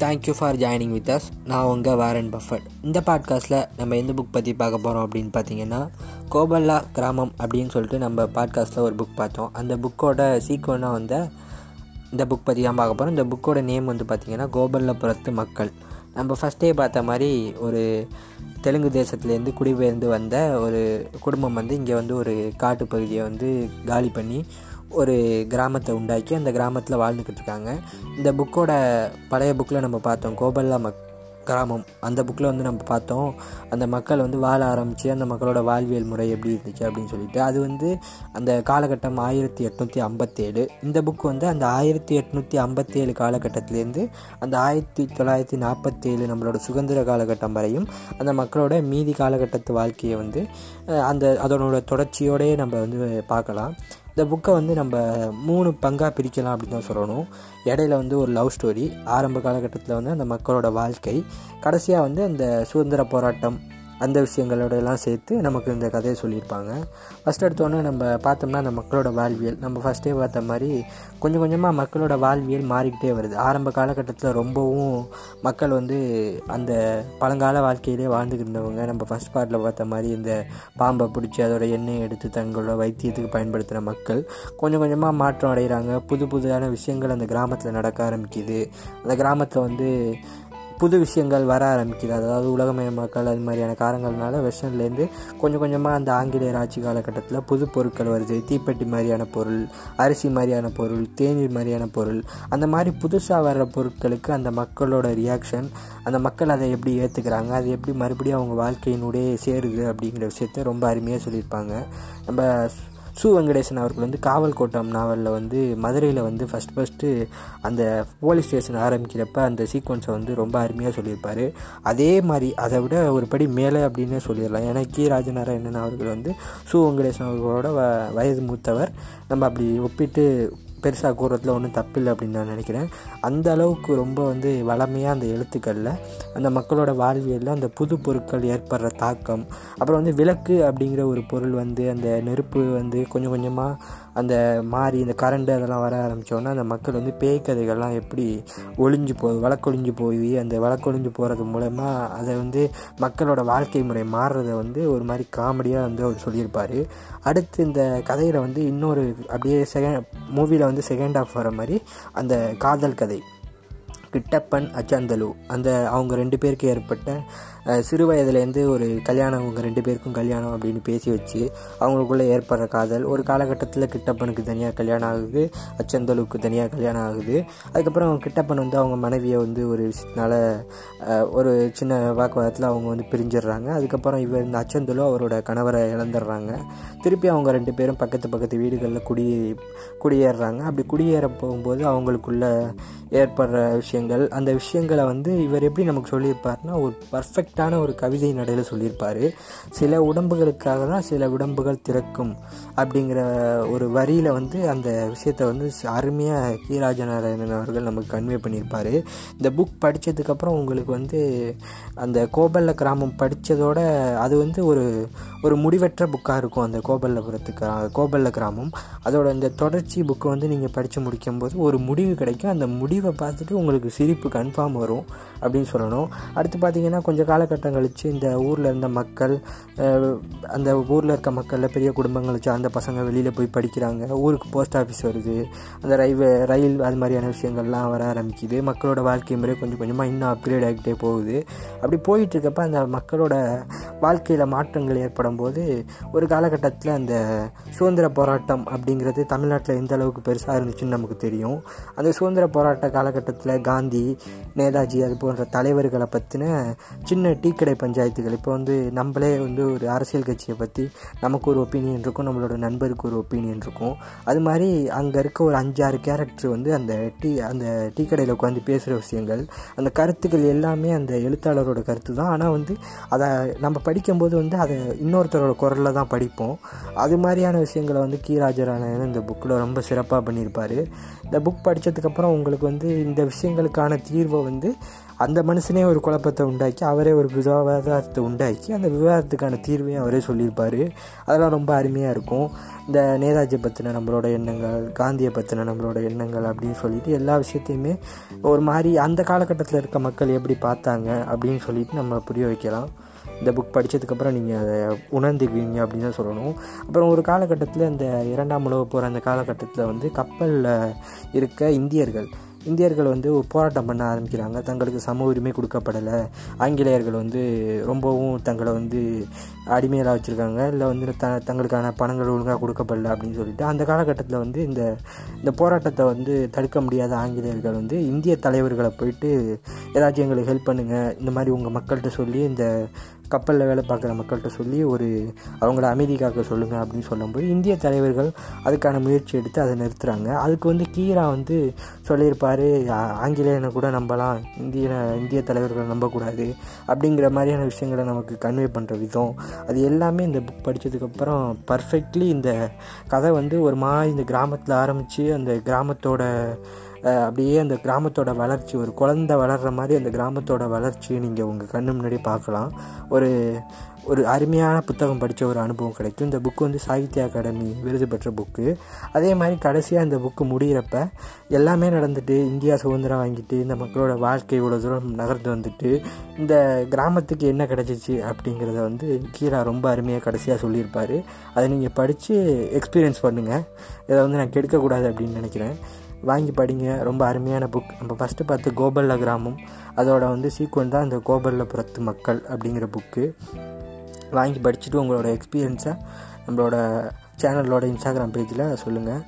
Thank you for joining with us நான் உங்கள் Warren Buffett இந்த பாட்காஸ்ட்டில் நம்ம எந்த புக் பற்றி பார்க்க போகிறோம் அப்படின்னு பார்த்தீங்கன்னா கோபல்லா கிராமம் அப்படின்னு சொல்லிட்டு நம்ம பாட்காஸ்ட்டில் ஒரு புக் பார்த்தோம். அந்த புக்கோட சீக்வனாக வந்த இந்த புக் பற்றி தான் பார்க்க போகிறோம் இந்த புக்கோட நேம் வந்து பார்த்திங்கன்னா கோபல்லபுரத்து மக்கள். நம்ம ஃபஸ்ட்டே பார்த்த மாதிரி ஒரு தெலுங்கு தேசத்துலேருந்து குடிபெயர்ந்து வந்த ஒரு குடும்பம் வந்து இங்கே வந்து ஒரு காட்டு பகுதியை வந்து காலி பண்ணி ஒரு கிராமத்தை உண்டாக்கி அந்த கிராமத்தில் வாழ்ந்துக்கிட்டு இருக்காங்க இந்த புக்கோட பழைய புக்கில் நம்ம பார்த்தோம் கோபல்லா மக் கிராமம். அந்த புக்கில் வந்து நம்ம பார்த்தோம் அந்த மக்கள் வந்து வாழ ஆரம்பித்து அந்த மக்களோட வாழ்வியல் முறை எப்படி இருந்துச்சு அப்படின்னு சொல்லிட்டு. அது வந்து அந்த காலகட்டம் ஆயிரத்தி எட்நூற்றி ஐம்பத்தேழு. இந்த புக் வந்து அந்த ஆயிரத்தி எட்நூற்றி ஐம்பத்தேழு காலகட்டத்திலேருந்து அந்த ஆயிரத்தி தொள்ளாயிரத்தி நாற்பத்தேழு நம்மளோட சுதந்திர காலகட்டம் வரையும் அந்த மக்களோட மீதி காலகட்டத்து வாழ்க்கையை வந்து அந்த அதனோட தொடர்ச்சியோடயே நம்ம வந்து பார்க்கலாம். இந்த புக்கை வந்து நம்ம மூணு பங்காக பிரிக்கலாம் அப்படின்னு தான் சொல்லணும். இடையில வந்து ஒரு லவ் ஸ்டோரி ஆரம்ப காலகட்டத்தில் வந்து அந்த மக்களோட வாழ்க்கை கடைசியாக வந்து அந்த சுதந்திர போராட்டம் அந்த விஷயங்களோடலாம் சேர்த்து நமக்கு இந்த கதையை சொல்லியிருப்பாங்க. ஃபஸ்ட் எடுத்தோன்னே நம்ம பார்த்தோம்னா அந்த மக்களோட வாழ்வியல். நம்ம ஃபஸ்ட்டே பார்த்த மாதிரி கொஞ்சம் கொஞ்சமாக மக்களோட வாழ்வியல் மாறிக்கிட்டே வருது. ஆரம்ப காலகட்டத்தில் ரொம்பவும் மக்கள் வந்து அந்த பழங்கால வாழ்க்கையிலே வாழ்ந்துக்கிட்டு இருந்தவங்க. நம்ம ஃபஸ்ட் பார்ட்டில் பார்த்த மாதிரி இந்த பாம்பை பிடிச்சி அதோட எண்ணெயை எடுத்து தங்களோட வைத்தியத்துக்கு பயன்படுத்துகிற மக்கள் கொஞ்சம் கொஞ்சமாக மாற்றம் அடைகிறாங்க. புது புதுதான விஷயங்கள் அந்த கிராமத்தில் நடக்க ஆரம்பிக்குது. அந்த கிராமத்தில் வந்து புது விஷயங்கள் வர ஆரம்பிக்குது. அதாவது உலகமயமாக்கல் அது மாதிரியான காரணங்கள்னால வெஸ்டர்ன்லேருந்து கொஞ்சம் கொஞ்சமாக அந்த ஆங்கிலேயர் ஆட்சி காலகட்டத்தில் புது பொருட்கள் வருது. தீப்பெட்டி மாதிரியான பொருள் அரிசி மாதிரியான பொருள் தேநீர் மாதிரியான பொருள். அந்த மாதிரி புதுசாக வர்ற பொருட்களுக்கு அந்த மக்களோட ரியாக்ஷன் அந்த மக்கள் அதை எப்படி ஏற்றுக்கிறாங்க அது எப்படி மறுபடியும் அவங்க வாழ்க்கையினுடைய சேருது அப்படிங்கிற விஷயத்த ரொம்ப அருமையாக சொல்லியிருப்பாங்க. நம்ம சு வெங்கடேசன் அவர்கள் வந்து காவல் கோட்டம் நாவலில் வந்து மதுரையில் வந்து ஃபஸ்ட் ஃபஸ்ட்டு அந்த போலீஸ் ஸ்டேஷன் ஆரம்பிக்கிறப்ப அந்த சீக்வன்ஸை வந்து ரொம்ப அருமையாக சொல்லியிருப்பார். அதே மாதிரி அதை விட ஒரு படி மேலே அப்படின்னே சொல்லிடலாம். ஏன்னா கி. ராஜநாராயணன் அவர்கள் வந்து சு வெங்கடேசன் அவர்களோட வ வயது மூத்தவர். நம்ம அப்படி ஒப்பிட்டு பெருசாக கூறுறதுல ஒன்றும் தப்பில்லை அப்படின்னு நான் நினைக்கிறேன். அந்த அளவுக்கு ரொம்ப வந்து வளமையாக அந்த எழுத்துக்களில் அந்த மக்களோட வாழ்வியலில் அந்த புது பொருட்கள் ஏற்படுற தாக்கம் அப்புறம் வந்து விளக்கு அப்படிங்கிற ஒரு பொருள் வந்து அந்த நெருப்பு வந்து கொஞ்சம் கொஞ்சமாக அந்த மாறி இந்த கரண்ட் அதெல்லாம் வர ஆரம்பித்தோன்னா அந்த மக்கள் வந்து பேய் கதைகள்லாம் எப்படி ஒளிஞ்சு போ வழக்கொழிஞ்சு போய் அந்த வழக்கொழிஞ்சு போகிறது மூலமாக அதை வந்து மக்களோட வாழ்க்கை முறை மாறுறதை வந்து ஒரு மாதிரி காமெடியாக வந்து அவர் சொல்லியிருப்பார். அடுத்து இந்த கதையில் வந்து இன்னொரு அப்படியே செகண்ட் மூவியில் வந்து செகண்ட் ஆஃப் வர மாதிரி அந்த காதல் கதை. கிட்டப்பன் அச்சாந்தலு. அந்த அவங்க ரெண்டு பேருக்கு ஏற்பட்ட சிறு வயதுலேருந்து ஒரு கல்யாணம் அவங்க ரெண்டு பேருக்கும் கல்யாணம் அப்படின்னு பேசி வச்சு அவங்களுக்குள்ளே ஏற்படுற காதல் ஒரு காலகட்டத்தில் கிட்டப்பனுக்கு தனியாக கல்யாணம் ஆகுது அச்சந்தலுக்கு தனியாக கல்யாணம் ஆகுது. அதுக்கப்புறம் கிட்டப்பன் வந்து அவங்க மனைவியை வந்து ஒரு விஷயத்தினால ஒரு சின்ன வாக்குவாதத்தில் அவங்க வந்து பிரிஞ்சிடுறாங்க. அதுக்கப்புறம் இவர் இந்த அச்சந்தலும் அவரோட கணவரை இழந்துடுறாங்க. திருப்பி அவங்க ரெண்டு பேரும் பக்கத்து பக்கத்து வீடுகளில் குடி குடியேறுறாங்க. அப்படி குடியேற போகும்போது அவங்களுக்குள்ள ஏற்படுற விஷயங்கள் அந்த விஷயங்களை வந்து இவர் எப்படி நமக்கு சொல்லியிருப்பார்னா ஒரு பர்ஃபெக்ட் கரெக்டான ஒரு கவிதை நடையில் சொல்லியிருப்பார். சில உடம்புகளுக்காக தான் சில உடம்புகள் திறக்கும் அப்படிங்கிற ஒரு வரியில் வந்து அந்த விஷயத்தை வந்து அருமையாக கீராஜநாராயணன் அவர்கள் நமக்கு கன்வே பண்ணியிருப்பார். இந்த புக் படித்ததுக்கப்புறம் உங்களுக்கு வந்து அந்த கோபல்ல கிராமம் படித்ததோட அது வந்து ஒரு ஒரு முடிவற்ற புக்காக இருக்கும் அந்த கோபல்லபுரத்துக்கு கோபல்ல கிராமம். அதோட இந்த தொடர்ச்சி புக்கை வந்து நீங்கள் படித்து முடிக்கும்போது ஒரு முடிவு கிடைக்கும். அந்த முடிவை பார்த்துட்டு உங்களுக்கு சிரிப்பு கன்ஃபார்ம் வரும் அப்படின்னு சொல்லணும். அடுத்து பார்த்தீங்கன்னா கொஞ்சம் காலகட்டம் கழித்து இந்த ஊரில் இருந்த மக்கள் அந்த ஊரில் இருக்க மக்களில் பெரிய குடும்பங்கள் வச்சு அந்த பசங்க வெளியில் போய் படிக்கிறாங்க. ஊருக்கு போஸ்ட் ஆஃபீஸ் வருது. அந்த ரயில்வே ரயில் அது மாதிரியான விஷயங்கள்லாம் வர ஆரம்பிக்குது. மக்களோட வாழ்க்கை முறை கொஞ்சம் கொஞ்சமாக இன்னும் அப்கிரேட் ஆகிட்டே போகுது. அப்படி போயிட்டுருக்கப்ப அந்த மக்களோட வாழ்க்கையில் மாற்றங்கள் ஏற்படும் போது ஒரு காலகட்டத்தில் அந்த சுதந்திர போராட்டம் அப்படிங்கிறது தமிழ்நாட்டில் எந்த அளவுக்கு பெருசாக இருந்துச்சுன்னு நமக்கு தெரியும். அந்த சுதந்திர போராட்ட காலகட்டத்தில் காந்தி நேதாஜி அது போன்ற தலைவர்களை பற்றின சின்ன டீ கடை பஞ்சாயத்துகள். இப்போ வந்து நம்மளே வந்து ஒரு அரசியல் கட்சியை பற்றி நமக்கு ஒரு ஒப்பீனியன் இருக்கும் நம்மளோட நண்பருக்கு ஒரு ஒப்பீனியன் இருக்கும். அது மாதிரி அங்கே இருக்க ஒரு அஞ்சாறு கேரக்டர் வந்து அந்த டீ அந்த டீ கடையில் உட்காந்து பேசுகிற விஷயங்கள் அந்த கருத்துக்கள் எல்லாமே அந்த எழுத்தாளரோட கருத்து தான். ஆனால் வந்து அதை நம்ம படிக்கும்போது வந்து அதை இன்னொருத்தரோட குரலில் தான் படிப்போம். அது மாதிரியான விஷயங்களை வந்து கீராஜரான இந்த புக்கில் ரொம்ப சிறப்பாக பண்ணியிருப்பார். இந்த புக் படித்ததுக்கப்புறம் உங்களுக்கு வந்து இந்த விஷயங்களுக்கான தீர்வை வந்து அந்த மனுஷனே ஒரு குழப்பத்தை உண்டாக்கி அவரே ஒரு விவாதத்தை உண்டாக்கி அந்த விவாதத்துக்கான தீர்வையும் அவரே சொல்லியிருப்பார். அதெல்லாம் ரொம்ப அருமையாக இருக்கும். இந்த நேதாஜியை பற்றின நம்மளோட எண்ணங்கள் காந்தியை பற்றின நம்மளோட எண்ணங்கள் அப்படின்னு சொல்லிட்டு எல்லா விஷயத்தையுமே ஒரு மாதிரி அந்த காலகட்டத்தில் இருக்க மக்கள் எப்படி பார்த்தாங்க அப்படின்னு சொல்லிட்டு நம்ம புரிய வைக்கலாம். இந்த புக் படித்ததுக்கப்புறம் நீங்கள் அதை உணர்ந்துக்குவீங்க அப்படின்னு தான் சொல்லணும். அப்புறம் ஒரு காலகட்டத்தில் இந்த இரண்டாம் உலக போகிற அந்த காலகட்டத்தில் வந்து கப்பலில் இருக்க இந்தியர்கள் இந்தியர்கள் வந்து போராட்டம் பண்ண ஆரம்பிக்கிறாங்க. தங்களுக்கு சம உரிமை கொடுக்கப்படலை. ஆங்கிலேயர்கள் வந்து ரொம்பவும் தங்களை வந்து அடிமையாக வச்சுருக்காங்க. இல்லை வந்து த தங்களுக்கான பணங்கள் ஒழுங்காக கொடுக்கப்படல அப்படின்னு சொல்லிட்டு. அந்த காலகட்டத்தில் வந்து இந்த இந்த போராட்டத்தை வந்து தடுக்க முடியாத ஆங்கிலேயர்கள் வந்து இந்திய தலைவர்களை போயிட்டு ஏதாச்சும் எங்களுக்கு ஹெல்ப் பண்ணுங்கள் இந்த மாதிரி உங்கள் மக்கள்கிட்ட சொல்லி இந்த கப்பலில் வேலை பார்க்குற மக்கள்கிட்ட சொல்லி ஒரு அவங்கள அமைதி காக்க சொல்லுங்கள் அப்படின்னு சொல்லும்போது இந்திய தலைவர்கள் அதுக்கான முயற்சி எடுத்து அதை நிறுத்துகிறாங்க அதுக்கு வந்து கீரா வந்து சொல்லியிருப்பார் ஆங்கிலேயனை கூட நம்பலாம் இந்திய இந்திய தலைவர்களை நம்பக்கூடாது அப்படிங்கிற மாதிரியான விஷயங்களை நமக்கு கன்வே பண்ணுற விதம். அது எல்லாமே இந்த புக் படித்ததுக்கப்புறம் பர்ஃபெக்ட்லி இந்த கதை வந்து ஒரு மாதிரி இந்த கிராமத்தில் ஆரம்பித்து அந்த கிராமத்தோட அப்படியே அந்த கிராமத்தோட வளர்ச்சி ஒரு குழந்த வளர்கிற மாதிரி அந்த கிராமத்தோட வளர்ச்சியை நீங்கள் உங்கள் கண்ணு முன்னாடி பார்க்கலாம். ஒரு ஒரு அருமையான புத்தகம் படித்த ஒரு அனுபவம் கிடைக்கும். இந்த புக்கு வந்து சாகித்ய அகாடமி விருது பெற்ற புக்கு. அதே மாதிரி கடைசியாக இந்த புக்கு முடிகிறப்ப எல்லாமே நடந்துட்டு இந்தியா சுதந்திரம் வாங்கிட்டு இந்த மக்களோட வாழ்க்கை இவ்வளோ தூரம் நகர்ந்து வந்துட்டு இந்த கிராமத்துக்கு என்ன கிடச்சிச்சு அப்படிங்கிறத வந்து கீரா ரொம்ப அருமையாக கடைசியாக சொல்லியிருப்பார். அதை நீங்கள் படித்து எக்ஸ்பீரியன்ஸ் பண்ணுங்கள் இதை வந்து நான் கெடுக்கக்கூடாது அப்படின்னு நினைக்கிறேன். வாங்கி படிங்க. ரொம்ப அருமையான புக் நம்ம ஃபஸ்ட்டு பார்த்து கோபல்ல கிராமம். அதோட வந்து சீக்வன் தான் இந்த கோபல்லபுரத்து மக்கள் அப்படிங்கிற புக்கு வாங்கி படிச்சுட்டு உங்களோட எக்ஸ்பீரியன்ஸை நம்மளோட சேனலோட இன்ஸ்டாகிராம் பேஜில் சொல்லுங்கள்